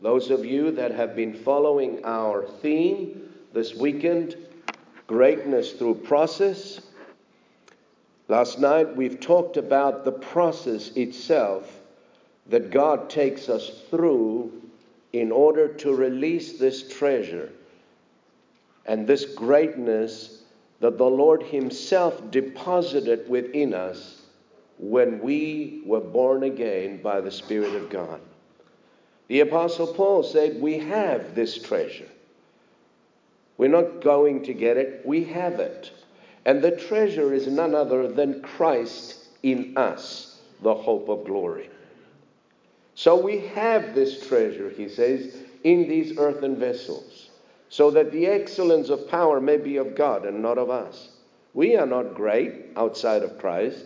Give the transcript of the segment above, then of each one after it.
Those of you that have been following our theme this weekend, greatness through process, last night we've talked about the process itself that God takes us through in order to release this treasure and this greatness that the Lord Himself deposited within us when we were born again by the Spirit of God. The Apostle Paul said, We have this treasure. We're not going to get it, we have it. And the treasure is none other than Christ in us, the hope of glory. So we have this treasure, he says, in these earthen vessels, so that the excellence of power may be of God and not of us. We are not great outside of Christ,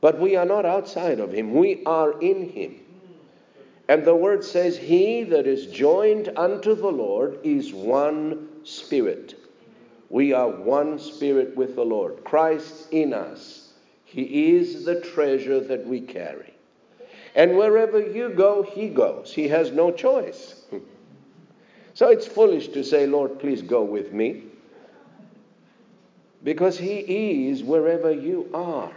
but we are not outside of Him. We are in Him. And the word says, He that is joined unto the Lord is one spirit. We are one spirit with the Lord. Christ in us. He is the treasure that we carry. And wherever you go, He goes. He has no choice. So it's foolish to say, Lord, please go with me. Because He is wherever you are.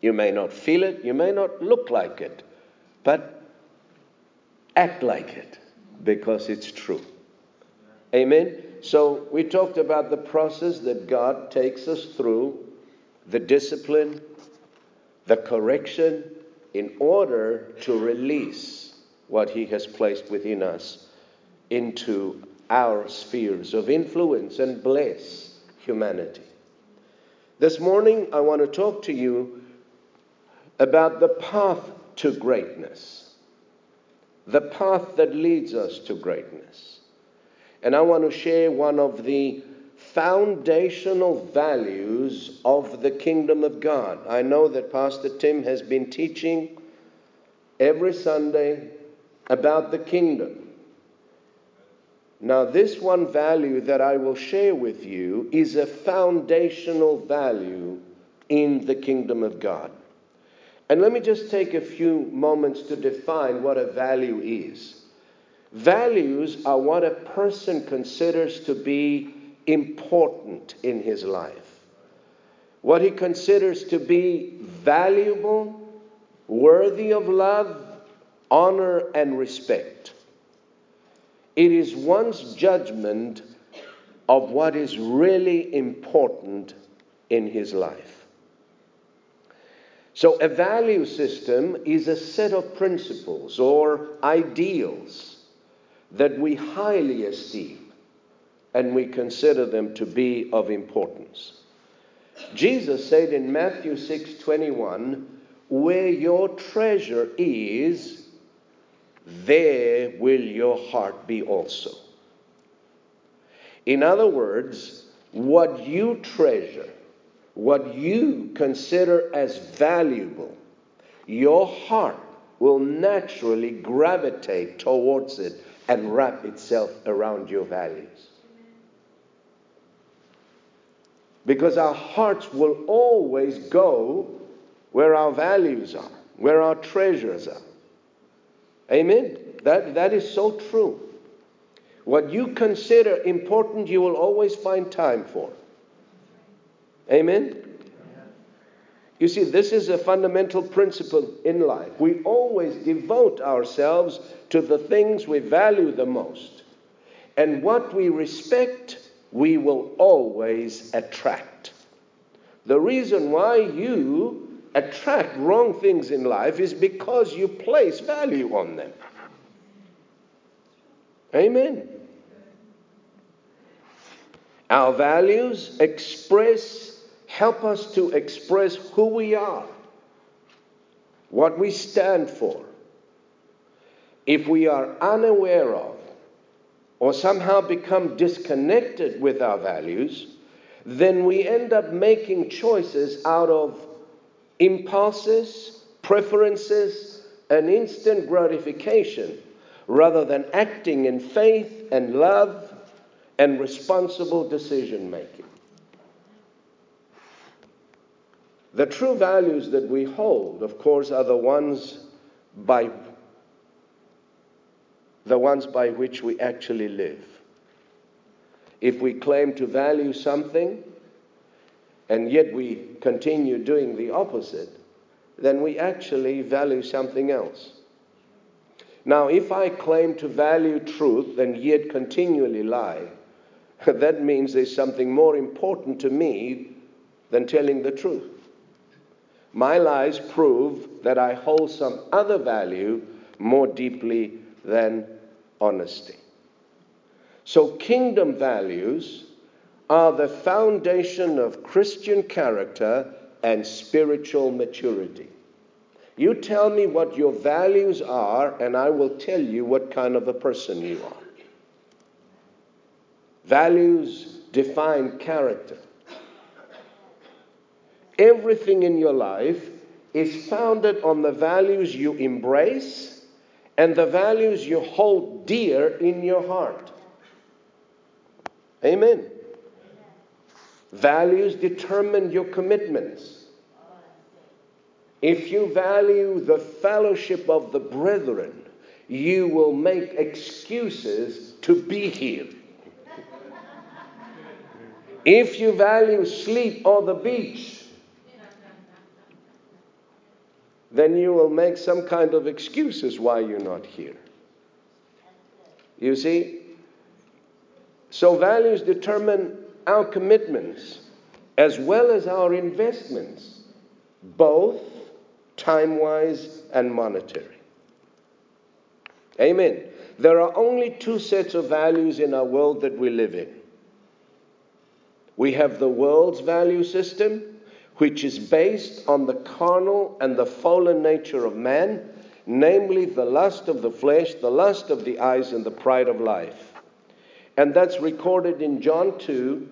You may not feel it, you may not look like it, but act like it because it's true. Amen? So we talked about the process that God takes us through, the discipline, the correction, in order to release what He has placed within us into our spheres of influence and bless humanity. This morning, I want to talk to you about the path to greatness, the path that leads us to greatness. And I want to share one of the foundational values of the kingdom of God. I know that Pastor Tim has been teaching every Sunday about the kingdom. Now, this one value that I will share with you is a foundational value in the kingdom of God. And let me just take a few moments to define what a value is. Values are what a person considers to be important in his life, what he considers to be valuable, worthy of love, honor, and respect. It is one's judgment of what is really important in his life. So, a value system is a set of principles or ideals that we highly esteem and we consider them to be of importance. Jesus said in Matthew 6 21, Where your treasure is, there will your heart be also. In other words, what you treasure what you consider as valuable, your heart will naturally gravitate towards it and wrap itself around your values. Because our hearts will always go where our values are, where our treasures are. Amen? That, that is so true. What you consider important, you will always find time for. Amen? You see, this is a fundamental principle in life. We always devote ourselves to the things we value the most. And what we respect, we will always attract. The reason why you attract wrong things in life is because you place value on them. Amen. Our values express help us to express who we are, what we stand for. If we are unaware of or somehow become disconnected with our values, then we end up making choices out of impulses, preferences, and instant gratification rather than acting in faith and love and responsible decision making. The true values that we hold, of course, are the ones by the ones by which we actually live. If we claim to value something and yet we continue doing the opposite, then we actually value something else. Now, if I claim to value truth and yet continually lie, that means there's something more important to me than telling the truth. My lies prove that I hold some other value more deeply than honesty. So, kingdom values are the foundation of Christian character and spiritual maturity. You tell me what your values are, and I will tell you what kind of a person you are. Values define character. Everything in your life is founded on the values you embrace and the values you hold dear in your heart. Amen. Values determine your commitments. If you value the fellowship of the brethren, you will make excuses to be here. If you value sleep or the beach, then you will make some kind of excuses why you're not here. You see? So, values determine our commitments as well as our investments, both time wise and monetary. Amen. There are only two sets of values in our world that we live in. We have the world's value system, which is based on the carnal and the fallen nature of man, namely the lust of the flesh, the lust of the eyes, and the pride of life. And that's recorded in John 2,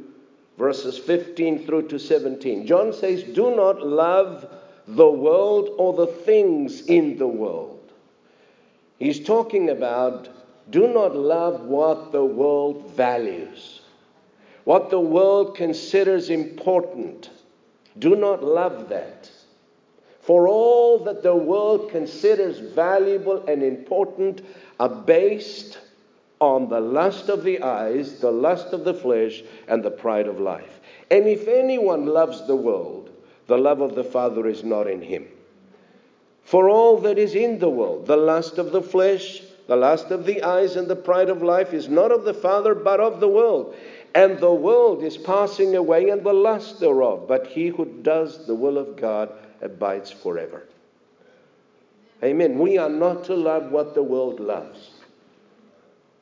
verses 15 through to 17. John says, Do not love the world or the things in the world. He's talking about do not love what the world values, what the world considers important. Do not love that. For all that the world considers valuable and important are based on the lust of the eyes, the lust of the flesh, and the pride of life. And if anyone loves the world, the love of the Father is not in him. For all that is in the world, the lust of the flesh, the lust of the eyes, and the pride of life is not of the Father, but of the world. And the world is passing away, and the lust thereof. But he who does the will of God abides forever. Amen. We are not to love what the world loves.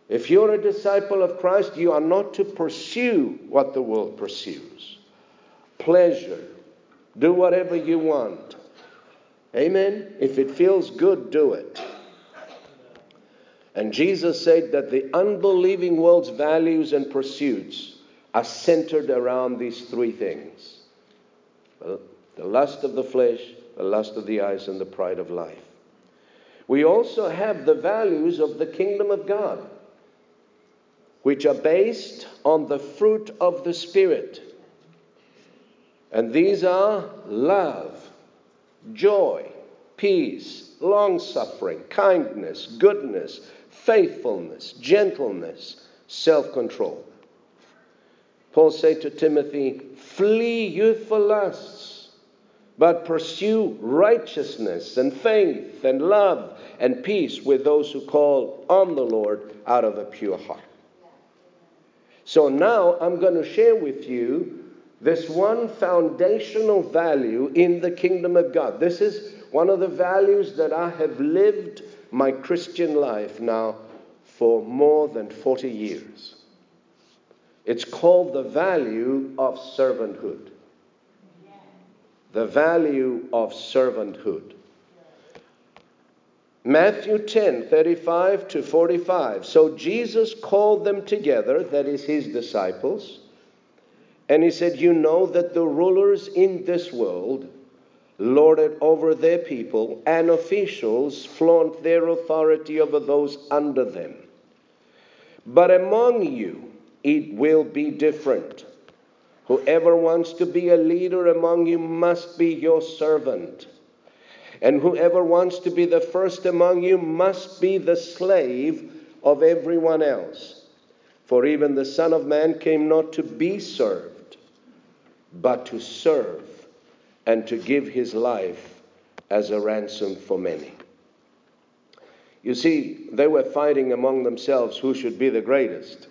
If you're a disciple of Christ, you are not to pursue what the world pursues pleasure, do whatever you want. Amen? If it feels good, do it. And Jesus said that the unbelieving world's values and pursuits are centered around these three things the lust of the flesh, the lust of the eyes, and the pride of life. We also have the values of the kingdom of God, which are based on the fruit of the Spirit. And these are love, joy, peace, long suffering, kindness, goodness, faithfulness, gentleness, self control. Paul said to Timothy, Flee youthful lusts, but pursue righteousness and faith and love and peace with those who call on the Lord out of a pure heart. So now I'm going to share with you this one foundational value in the kingdom of God. This is one of the values that I have lived my Christian life now for more than 40 years. It's called the value of servanthood. the value of servanthood. Matthew 10 35 to 45. So Jesus called them together, that is, his disciples, and he said, You know that the rulers in this world lord it over their people, and officials flaunt their authority over those under them. But among you, it will be different. Whoever wants to be a leader among you must be your servant. And whoever wants to be the first among you must be the slave of everyone else. For even the Son of Man came not to be served, but to serve and to give his life as a ransom for many. You see, they were fighting among themselves who should be the greatest.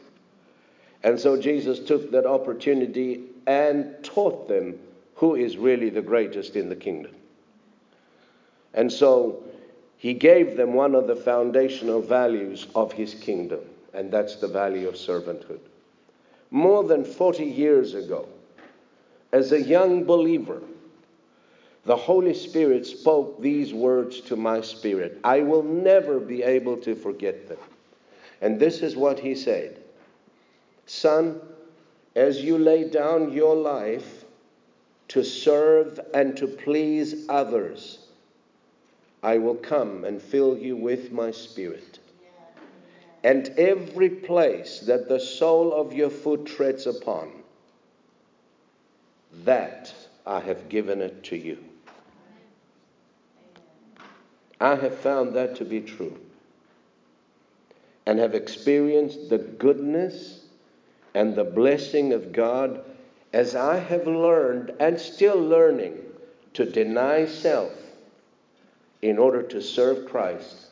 And so Jesus took that opportunity and taught them who is really the greatest in the kingdom. And so he gave them one of the foundational values of his kingdom, and that's the value of servanthood. More than 40 years ago, as a young believer, the Holy Spirit spoke these words to my spirit. I will never be able to forget them. And this is what he said Son, as you lay down your life to serve and to please others, I will come and fill you with my spirit. And every place that the sole of your foot treads upon, that I have given it to you. I have found that to be true and have experienced the goodness and the blessing of God as I have learned and still learning to deny self in order to serve Christ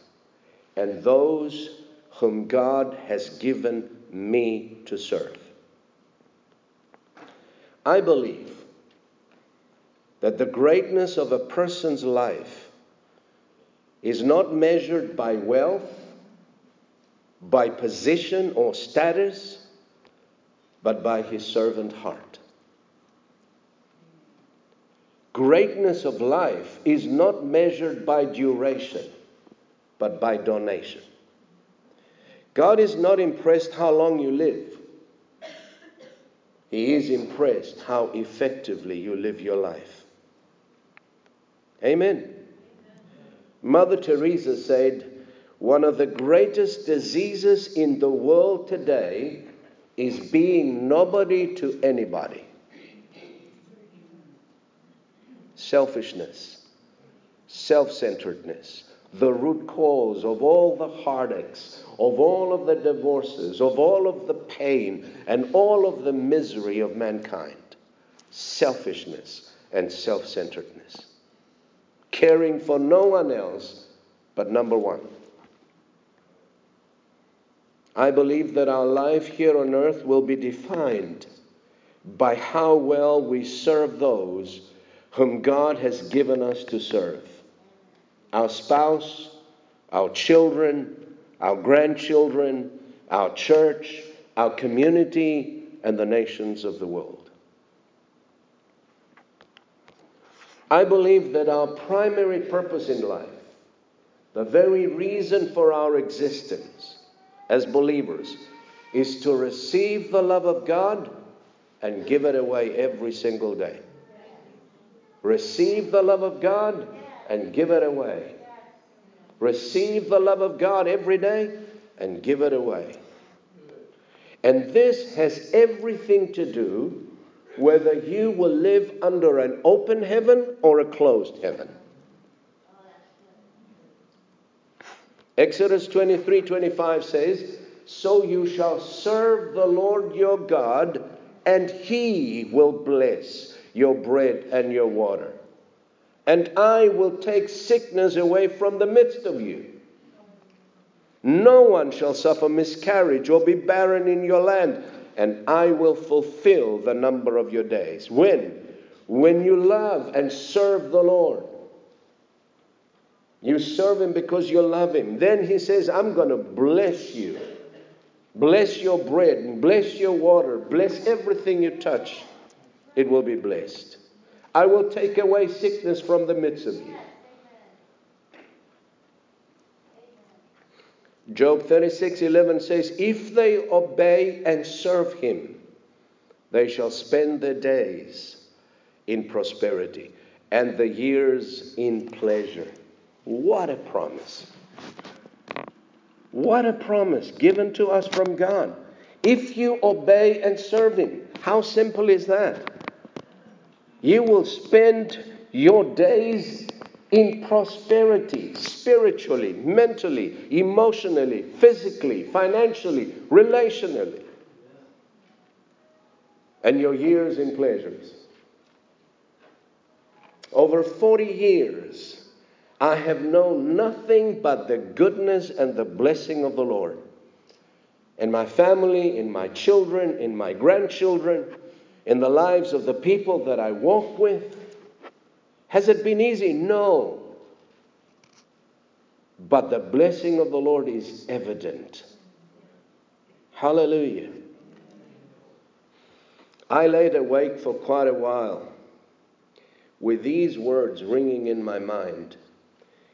and those whom God has given me to serve. I believe that the greatness of a person's life is not measured by wealth, by position or status, but by his servant heart. Greatness of life is not measured by duration, but by donation. God is not impressed how long you live. He is impressed how effectively you live your life. Amen. Mother Teresa said, one of the greatest diseases in the world today is being nobody to anybody. Selfishness, self centeredness, the root cause of all the heartaches, of all of the divorces, of all of the pain, and all of the misery of mankind. Selfishness and self centeredness caring for no one else but number one. I believe that our life here on earth will be defined by how well we serve those whom God has given us to serve our spouse, our children, our grandchildren, our church, our community, and the nations of the world. I believe that our primary purpose in life, the very reason for our existence as believers, is to receive the love of God and give it away every single day. Receive the love of God and give it away. Receive the love of God every day and give it away. And this has everything to do whether you will live under an open heaven or a closed heaven. Exodus 23 25 says, So you shall serve the Lord your God, and he will bless your bread and your water. And I will take sickness away from the midst of you. No one shall suffer miscarriage or be barren in your land and I will fulfill the number of your days. When? When you love and serve the Lord. You serve Him because you love Him. Then He says, I'm going to bless you. Bless your bread and bless your water. Bless everything you touch. It will be blessed. I will take away sickness from the midst of you. Job 36:11 says, "If they obey and serve him, they shall spend their days in prosperity and the years in pleasure." What a promise. What a promise given to us from God. If you obey and serve him, how simple is that? You will spend your days in prosperity, spiritually, mentally, emotionally, physically, financially, relationally, and your years in pleasures. Over 40 years, I have known nothing but the goodness and the blessing of the Lord. In my family, in my children, in my grandchildren, in the lives of the people that I walk with, has it been easy? No. But the blessing of the Lord is evident. Hallelujah. I laid awake for quite a while with these words ringing in my mind.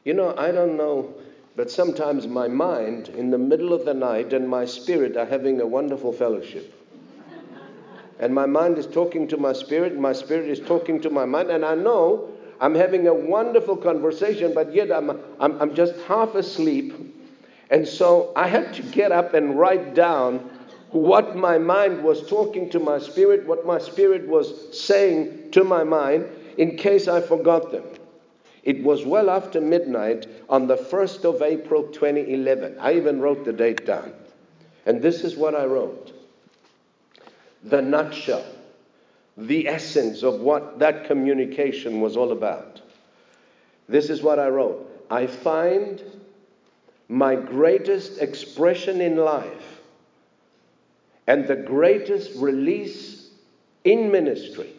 You know, I don't know, but sometimes my mind in the middle of the night and my spirit are having a wonderful fellowship. And my mind is talking to my spirit, and my spirit is talking to my mind, and I know I'm having a wonderful conversation, but yet I'm, I'm, I'm just half asleep. And so I had to get up and write down what my mind was talking to my spirit, what my spirit was saying to my mind, in case I forgot them. It was well after midnight on the 1st of April 2011. I even wrote the date down. And this is what I wrote the nutshell the essence of what that communication was all about. This is what I wrote I find my greatest expression in life and the greatest release in ministry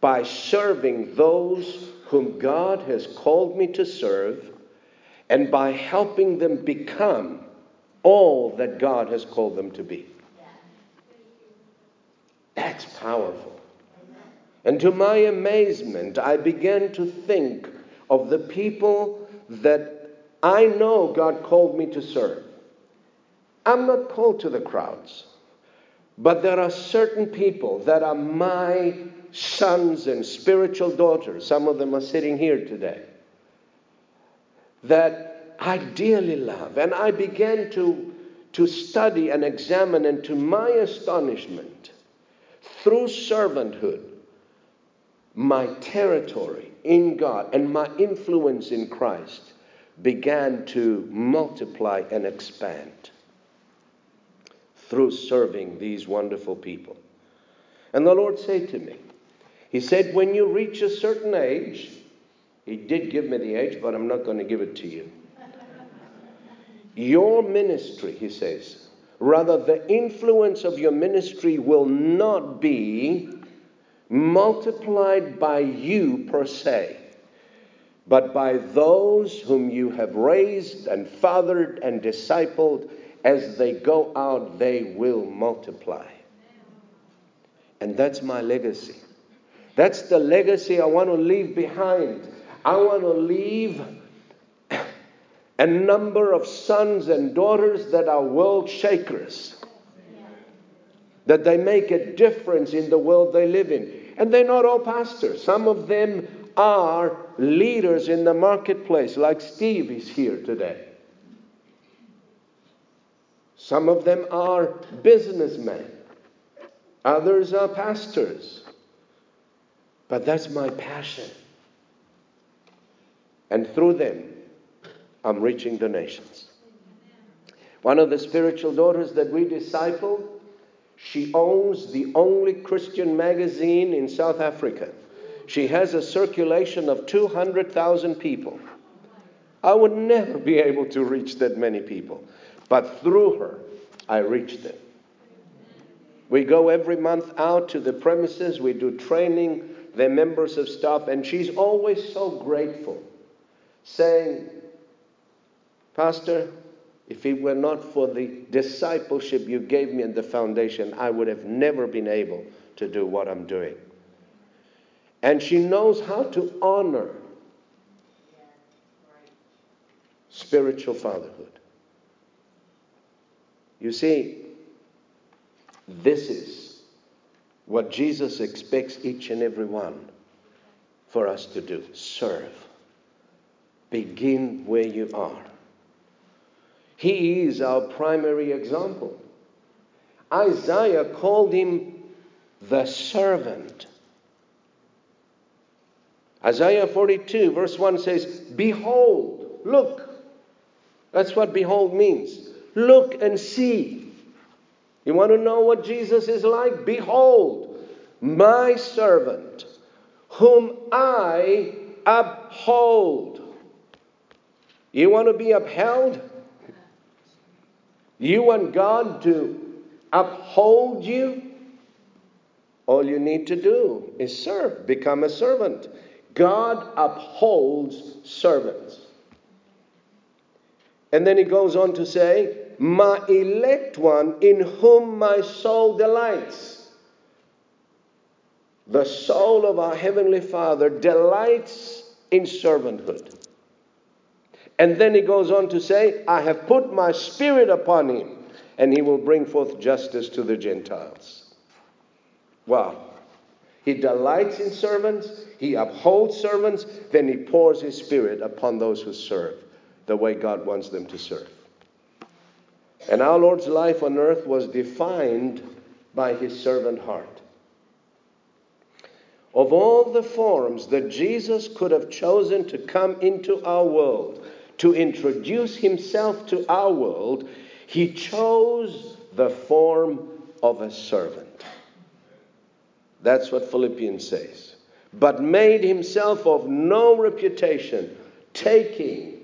by serving those whom God has called me to serve and by helping them become all that God has called them to be. That's powerful. And to my amazement, I began to think of the people that I know God called me to serve. I'm not called to the crowds, but there are certain people that are my sons and spiritual daughters. Some of them are sitting here today. That I dearly love. And I began to, to study and examine, and to my astonishment, through servanthood, my territory in God and my influence in Christ began to multiply and expand through serving these wonderful people. And the Lord said to me, He said, when you reach a certain age, He did give me the age, but I'm not going to give it to you. Your ministry, He says, rather, the influence of your ministry will not be multiplied by you per se, but by those whom you have raised and fathered and discipled. As they go out, they will multiply. And that's my legacy. That's the legacy I want to leave behind. I want to leave a number of sons and daughters that are world shakers that they make a difference in the world they live in. And they're not all pastors. Some of them are leaders in the marketplace, like Steve is here today. Some of them are businessmen. Others are pastors. But that's my passion. And through them, I'm reaching the nations. One of the spiritual daughters that we disciple she owns the only Christian magazine in South Africa. She has a circulation of 200,000 people. I would never be able to reach that many people, but through her, I reach them. We go every month out to the premises, we do training, they're members of staff, and she's always so grateful, saying, Pastor, if it were not for the discipleship you gave me in the foundation, I would have never been able to do what I'm doing. And she knows how to honor spiritual fatherhood. You see, this is what Jesus expects each and every one for us to do serve. Begin where you are. He is our primary example. Isaiah called him the servant. Isaiah 42, verse 1 says, Behold, look. That's what behold means. Look and see. You want to know what Jesus is like? Behold, my servant, whom I uphold. You want to be upheld? You want God to uphold you? All you need to do is serve, become a servant. God upholds servants. And then he goes on to say, My elect one in whom my soul delights. The soul of our Heavenly Father delights in servanthood. And then he goes on to say, I have put my spirit upon him, and he will bring forth justice to the Gentiles. Wow. He delights in servants, he upholds servants, then he pours his spirit upon those who serve the way God wants them to serve. And our Lord's life on earth was defined by his servant heart. Of all the forms that Jesus could have chosen to come into our world, to introduce himself to our world, he chose the form of a servant. That's what Philippians says. But made himself of no reputation, taking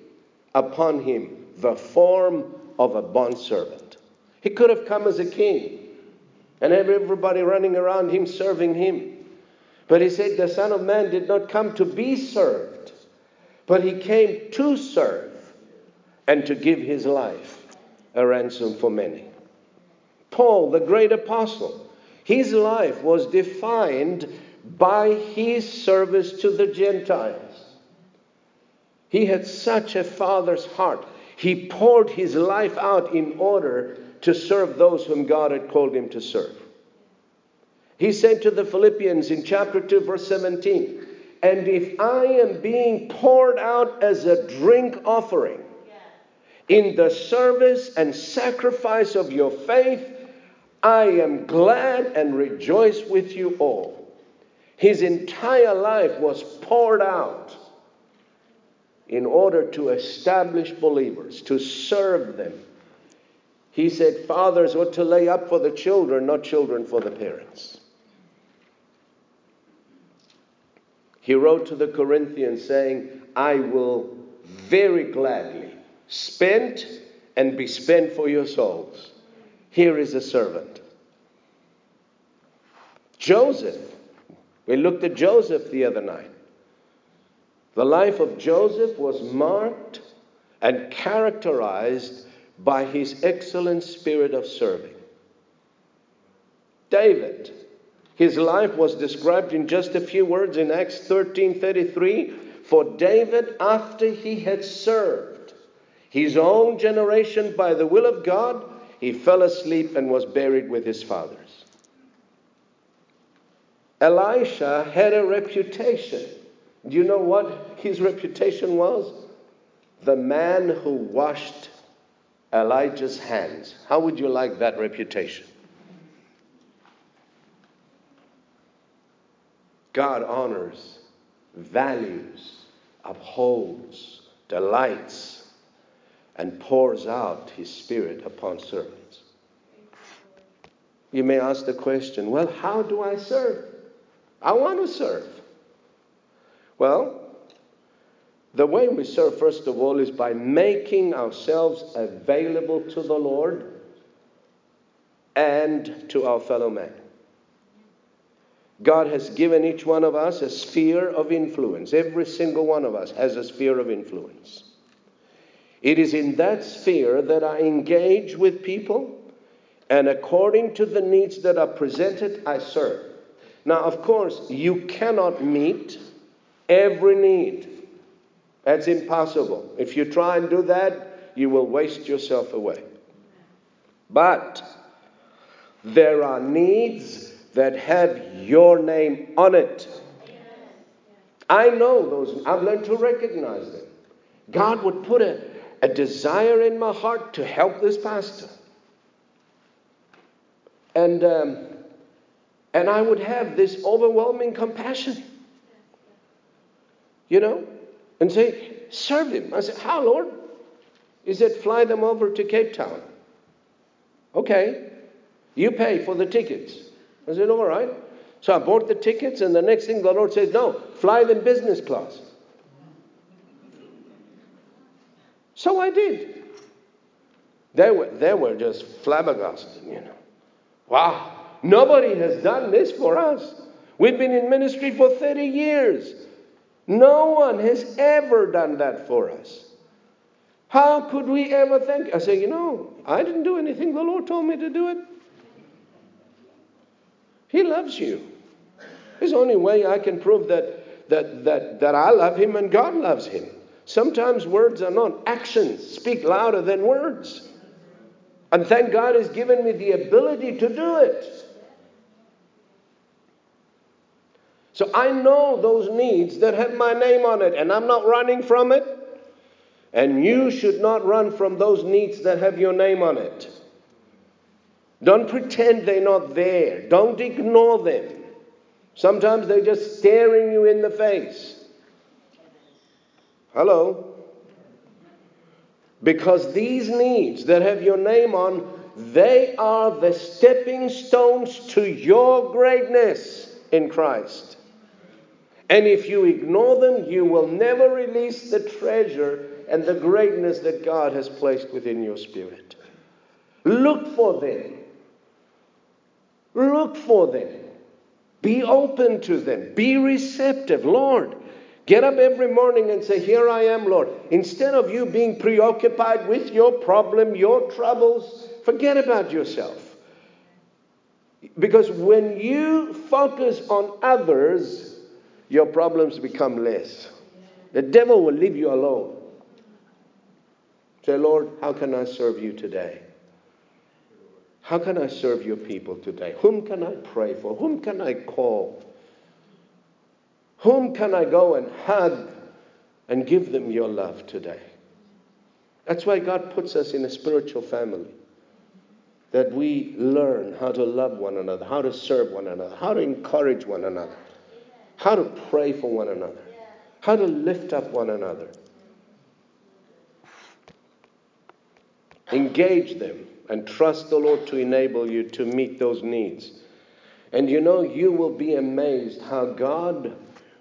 upon him the form of a bondservant. He could have come as a king and have everybody running around him serving him. But he said, The Son of Man did not come to be served, but he came to serve and to give his life a ransom for many. Paul, the great apostle, his life was defined by his service to the Gentiles. He had such a father's heart. He poured his life out in order to serve those whom God had called him to serve. He said to the Philippians in chapter 2, verse 17, And if I am being poured out as a drink offering in the service and sacrifice of your faith, I am glad and rejoice with you all. His entire life was poured out in order to establish believers, to serve them. He said, Fathers ought to lay up for the children, not children for the parents. He wrote to the Corinthians saying, I will very gladly spend and be spent for your souls. Here is a servant. Joseph. We looked at Joseph the other night. The life of Joseph was marked and characterized by his excellent spirit of serving. David, his life was described in just a few words in Acts 13:33, for David after he had served his own generation by the will of God, he fell asleep and was buried with his fathers. Elisha had a reputation do you know what his reputation was? The man who washed Elijah's hands. How would you like that reputation? God honors, values, upholds, delights, and pours out his spirit upon servants. You may ask the question well, how do I serve? I want to serve. Well, the way we serve, first of all, is by making ourselves available to the Lord and to our fellow man. God has given each one of us a sphere of influence. Every single one of us has a sphere of influence. It is in that sphere that I engage with people, and according to the needs that are presented, I serve. Now, of course, you cannot meet every need. That's impossible. If you try and do that, you will waste yourself away. But there are needs that have your name on it. I know those, I've learned to recognize them. God would put a, a desire in my heart to help this pastor. And, um, and I would have this overwhelming compassion, you know, and say, serve him. I said, How, Lord? He said, Fly them over to Cape Town. Okay, you pay for the tickets. I said, All right. So I bought the tickets, and the next thing the Lord says, No, fly them business class. So I did. They were, they were just flabbergasted, you know. Wow, nobody has done this for us. We've been in ministry for 30 years. No one has ever done that for us. How could we ever think? I say, you know, I didn't do anything. The Lord told me to do it. He loves you. There's only way I can prove that, that, that, that I love him and God loves him. Sometimes words are not. Actions speak louder than words. And thank God has given me the ability to do it. So I know those needs that have my name on it, and I'm not running from it. And you should not run from those needs that have your name on it. Don't pretend they're not there. Don't ignore them. Sometimes they're just staring you in the face. Hello? Because these needs that have your name on, they are the stepping stones to your greatness in Christ. And if you ignore them, you will never release the treasure and the greatness that God has placed within your spirit. Look for them. Look for them. Be open to them. Be receptive. Lord, get up every morning and say, Here I am, Lord. Instead of you being preoccupied with your problem, your troubles, forget about yourself. Because when you focus on others, your problems become less. The devil will leave you alone. Say, Lord, how can I serve you today? How can I serve your people today? Whom can I pray for? Whom can I call? Whom can I go and hug and give them your love today? That's why God puts us in a spiritual family. That we learn how to love one another, how to serve one another, how to encourage one another, how to pray for one another, how to lift up one another. Engage them and trust the Lord to enable you to meet those needs. And you know, you will be amazed how God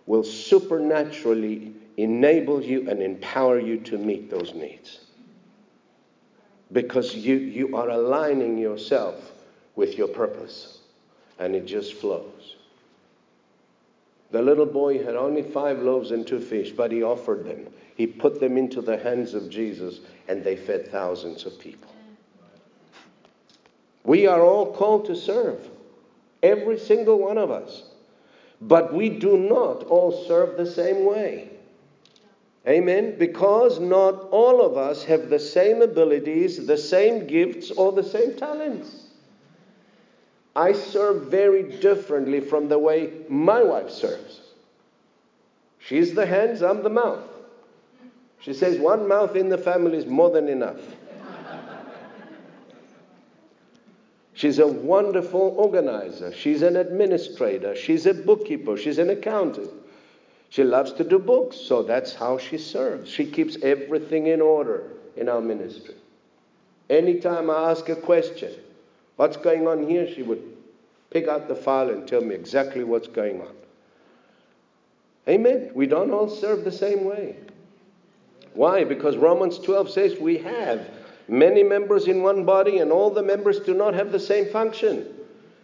will supernaturally enable you and empower you to meet those needs. Because you, you are aligning yourself with your purpose, and it just flows. The little boy had only five loaves and two fish, but he offered them. He put them into the hands of Jesus, and they fed thousands of people. We are all called to serve, every single one of us. But we do not all serve the same way. Amen? Because not all of us have the same abilities, the same gifts, or the same talents. I serve very differently from the way my wife serves. She's the hands, I'm the mouth. She says one mouth in the family is more than enough. She's a wonderful organizer. She's an administrator. She's a bookkeeper. She's an accountant. She loves to do books, so that's how she serves. She keeps everything in order in our ministry. Anytime I ask a question, what's going on here, she would pick out the file and tell me exactly what's going on. Amen. We don't all serve the same way. Why? Because Romans 12 says we have many members in one body, and all the members do not have the same function.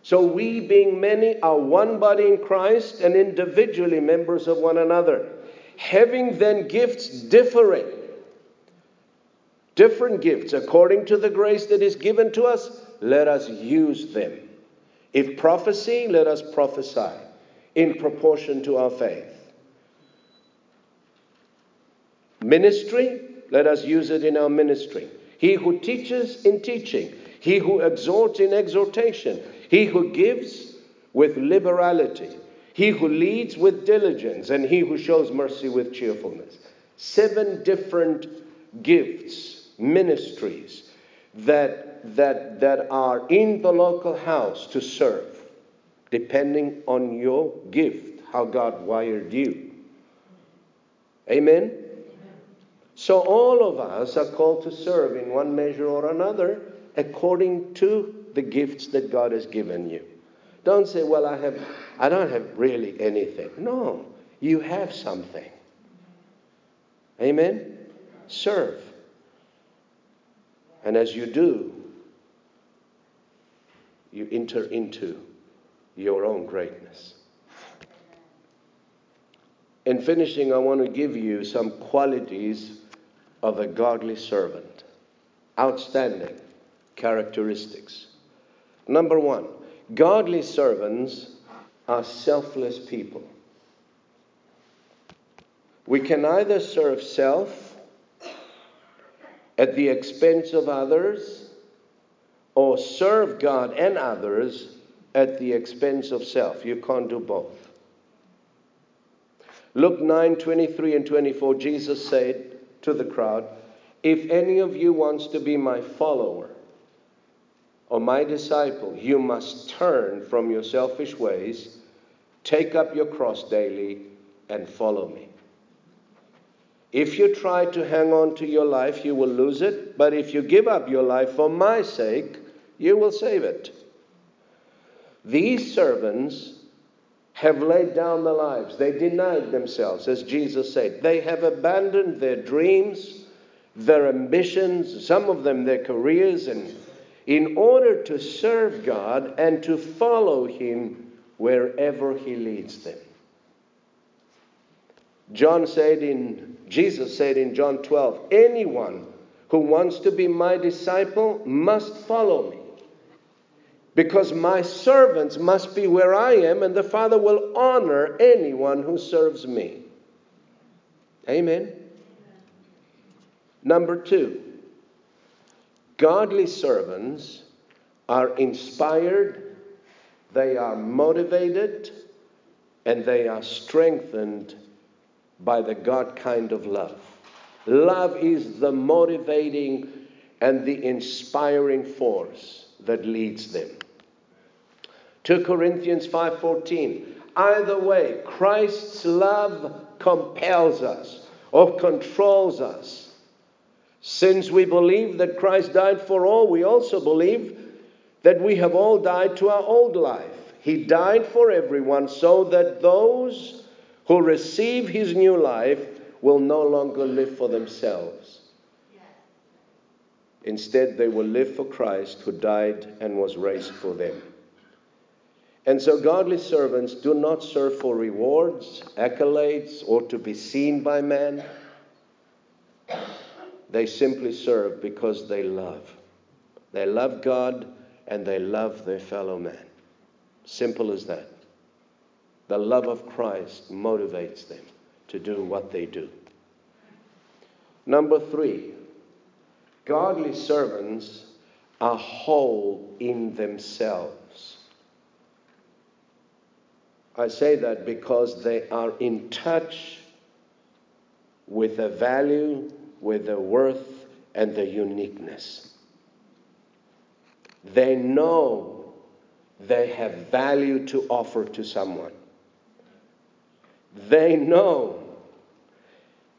So we, being many, are one body in Christ and individually members of one another. Having then gifts differing, different gifts according to the grace that is given to us, let us use them. If prophecy, let us prophesy. in proportion to our faith. Ministry, let us use it in our ministry. He who teaches in teaching, he who exhorts in exhortation, he who gives with liberality, he who leads with diligence, and he who shows mercy with cheerfulness. Seven different gifts, ministries that, that, that are in the local house to serve, depending on your gift, how God wired you. Amen? So all of us are called to serve in one measure or another according to the gifts that God has given you. Don't say, well, I have I don't have really anything. No, you have something. Amen? Serve. And as you do, you enter into your own greatness. In finishing, I want to give you some qualities of a godly servant. Outstanding characteristics. Number one, godly servants are selfless people. We can either serve self at the expense of others or serve God and others at the expense of self. You can't do both. Luke 9 23 and 24, Jesus said, to the crowd, If any of you wants to be my follower or my disciple, you must turn from your selfish ways, take up your cross daily, and follow me. If you try to hang on to your life, you will lose it. But if you give up your life for my sake, you will save it. These servants have laid down their lives. They denied themselves, as Jesus said. They have abandoned their dreams, their ambitions, some of them their careers, and in order to serve God and to follow Him wherever He leads them. John said in Jesus said in John 12, anyone who wants to be my disciple must follow me. Because my servants must be where I am, and the Father will honor anyone who serves me. Amen. Number two, godly servants are inspired, they are motivated, and they are strengthened by the God kind of love. Love is the motivating and the inspiring force that leads them. 2 Corinthians 5:14. Either way, Christ's love compels us or controls us. Since we believe that Christ died for all, we also believe that we have all died to our old life. He died for everyone so that those who receive his new life will no longer live for themselves. Instead, they will live for Christ who died and was raised for them. And so, godly servants do not serve for rewards, accolades, or to be seen by men. They simply serve because they love. They love God and they love their fellow man. Simple as that. The love of Christ motivates them to do what they do. Number three, godly servants are whole in themselves. I say that because they are in touch with the value, with the worth, and the uniqueness. They know they have value to offer to someone. They know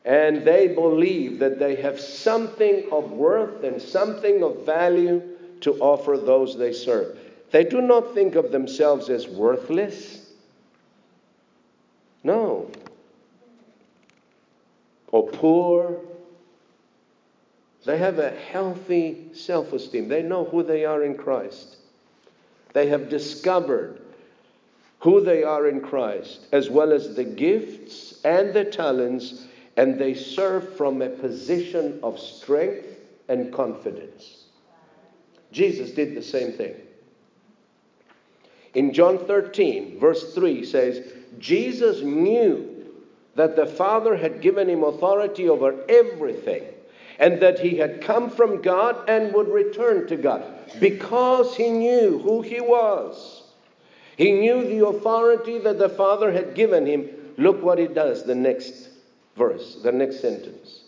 and they believe that they have something of worth and something of value to offer those they serve. They do not think of themselves as worthless. No. Or poor. They have a healthy self esteem. They know who they are in Christ. They have discovered who they are in Christ, as well as the gifts and the talents, and they serve from a position of strength and confidence. Jesus did the same thing. In John 13, verse 3 says, Jesus knew that the Father had given him authority over everything and that he had come from God and would return to God because he knew who he was. He knew the authority that the Father had given him. Look what he does, the next verse, the next sentence.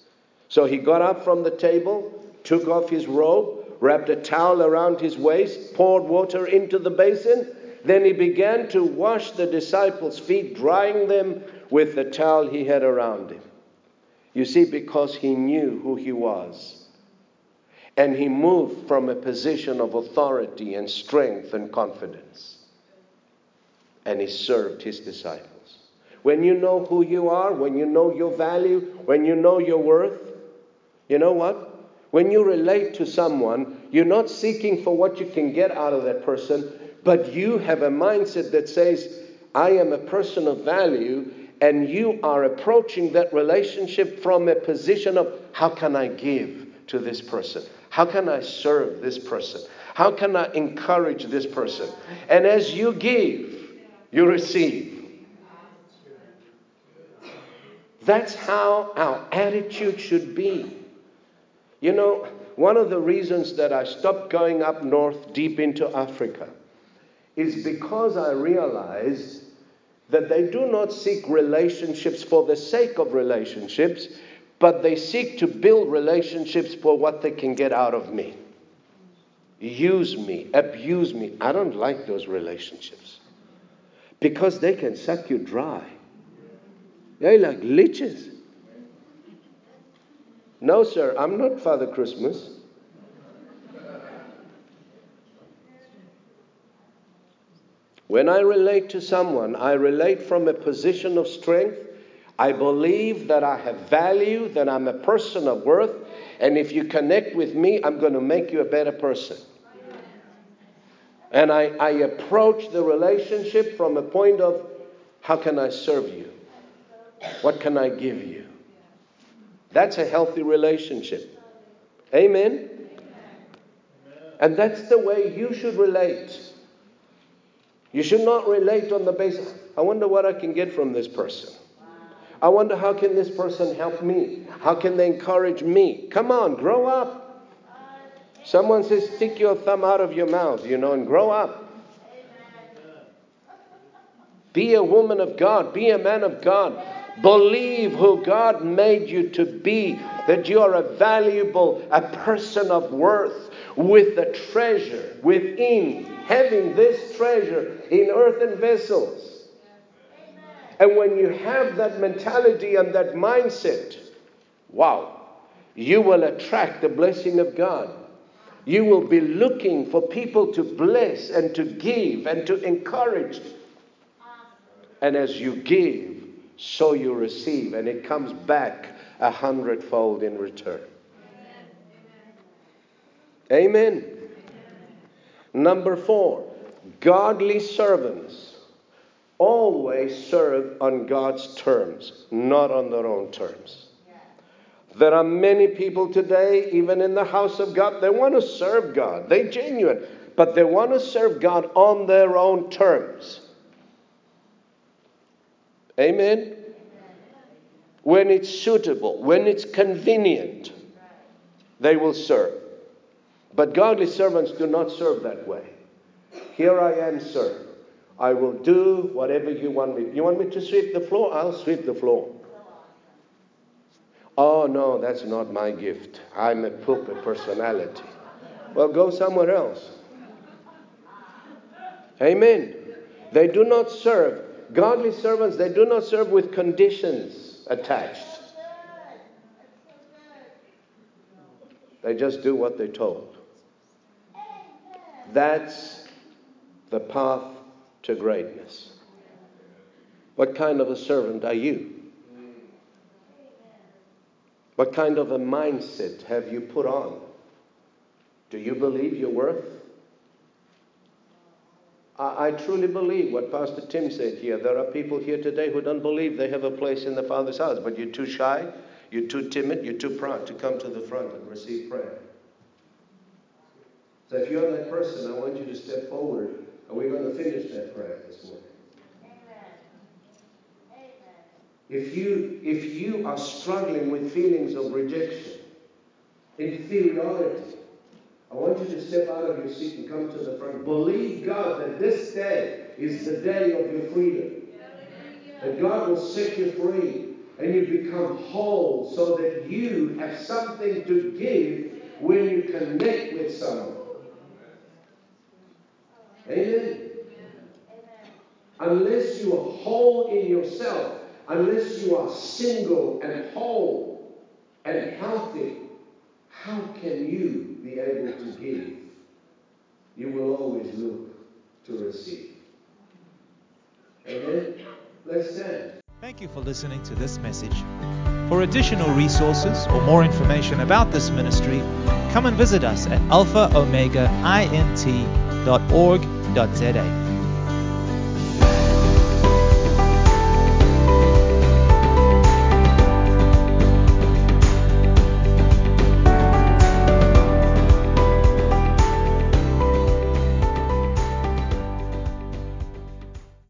So he got up from the table, took off his robe, wrapped a towel around his waist, poured water into the basin. Then he began to wash the disciples' feet, drying them with the towel he had around him. You see, because he knew who he was. And he moved from a position of authority and strength and confidence. And he served his disciples. When you know who you are, when you know your value, when you know your worth, you know what? When you relate to someone, you're not seeking for what you can get out of that person, but you have a mindset that says, I am a person of value and you are approaching that relationship from a position of how can I give to this person? How can I serve this person? How can I encourage this person? And as you give, you receive. That's how our attitude should be. You know, one of the reasons that I stopped going up north deep into Africa is because I realize that they do not seek relationships for the sake of relationships, but they seek to build relationships for what they can get out of me. Use me, abuse me. I don't like those relationships because they can suck you dry. They're like leeches. No, sir, I'm not Father Christmas. When I relate to someone, I relate from a position of strength. I believe that I have value, that I'm a person of worth, and if you connect with me, I'm going to make you a better person. And I, I approach the relationship from a point of how can I serve you? What can I give you? That's a healthy relationship. Amen? And that's the way you should relate. You should not relate on the basis, I wonder what I can get from this person. I wonder how can this person help me? How can they encourage me? Come on, grow up. Someone says, stick your thumb out of your mouth, you know, and grow up. Be a woman of God. Be a man of God. Believe who God made you to be, that you are a valuable, a person of worth with a treasure within, having this treasure in earthen vessels. And when you have that mentality and that mindset, wow, you will attract the blessing of God. You will be looking for people to bless and to give and to encourage. And as you give, so you receive, and it comes back a hundredfold in return. Amen. Amen. Number four, godly servants always serve on God's terms, not on their own terms. There are many people today, even in the house of God, they want to serve God. They genuine, but they want to serve God on their own terms. Amen? When it's suitable, when it's convenient, they will serve. But godly servants do not serve that way. Here I am, sir. I will do whatever you want me. You want me to sweep the floor? I'll sweep the floor. Oh, no, that's not my gift. I'm a pulpit personality. Well, go somewhere else. Amen. They do not serve Godly servants, they do not serve with conditions attached. They just do what they're told. That's the path to greatness. What kind of a servant are you? What kind of a mindset have you put on? Do you believe your worth? I, I truly believe what Pastor Tim said here. There are people here today who don't believe they have a place in the Father's house, but you're too shy, you're too timid, you're too proud to come to the front and receive prayer. So if you're that person, I want you to step forward and we're going to finish that prayer this morning. Amen. If you, if you are struggling with feelings of rejection, inferiority, want you to step out of your seat and come to the front. Believe God that this day is the day of your freedom. That God will set you free and you become whole so that you have something to give when you connect with someone. Amen. Unless you are whole in yourself, unless you are single and whole and healthy, how can you be able to give? You will always look to receive. Amen. Let's stand. Thank you for listening to this message. For additional resources or more information about this ministry, come and visit us at alphaomegaint.org.za.